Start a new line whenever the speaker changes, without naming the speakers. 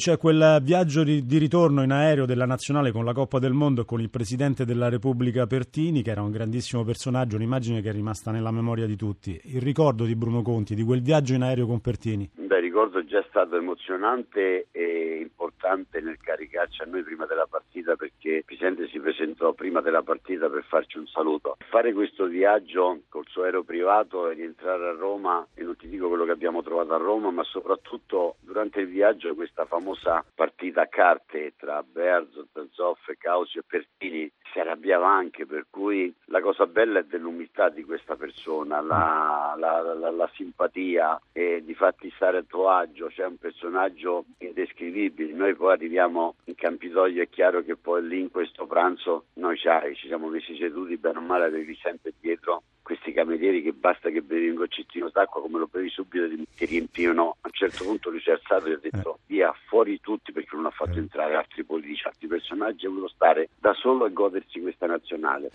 C'è quel viaggio di, di, ritorno in aereo della nazionale con la Coppa del Mondo con il presidente della Repubblica Pertini, che era un grandissimo personaggio, un'immagine che è rimasta nella memoria di tutti. Il ricordo di Bruno Conti, di quel viaggio in aereo con Pertini.
Beh, ricordo già stato emozionante e importante nel caricarci a noi prima della partita perché il presidente si presentò prima della partita per farci un saluto. Fare questo viaggio col suo aereo privato e rientrare a Roma, e non ti dico quello che abbiamo trovato a Roma, ma soprattutto durante il viaggio questa famosa partita a carte tra Berzot, Zoff, Causi e Pertini si arrabbiava anche, per cui la cosa bella è dell'umiltà di questa persona, la, la, la, la simpatia e di fatti stare a tuo agio, c'è un personaggio indescrivibile, noi poi arriviamo in Campidoglio, è chiaro che poi lì in questo pranzo noi ci siamo messi seduti bene o male, avevi sempre dietro questi camerieri che basta che bevi un goccettino d'acqua come lo bevi subito ti riempivano a un certo punto lui si è alzato e ha detto eh. via fuori tutti perché non ha fatto eh. entrare altri politici altri personaggi ha voluto stare da solo e godersi questa nazionale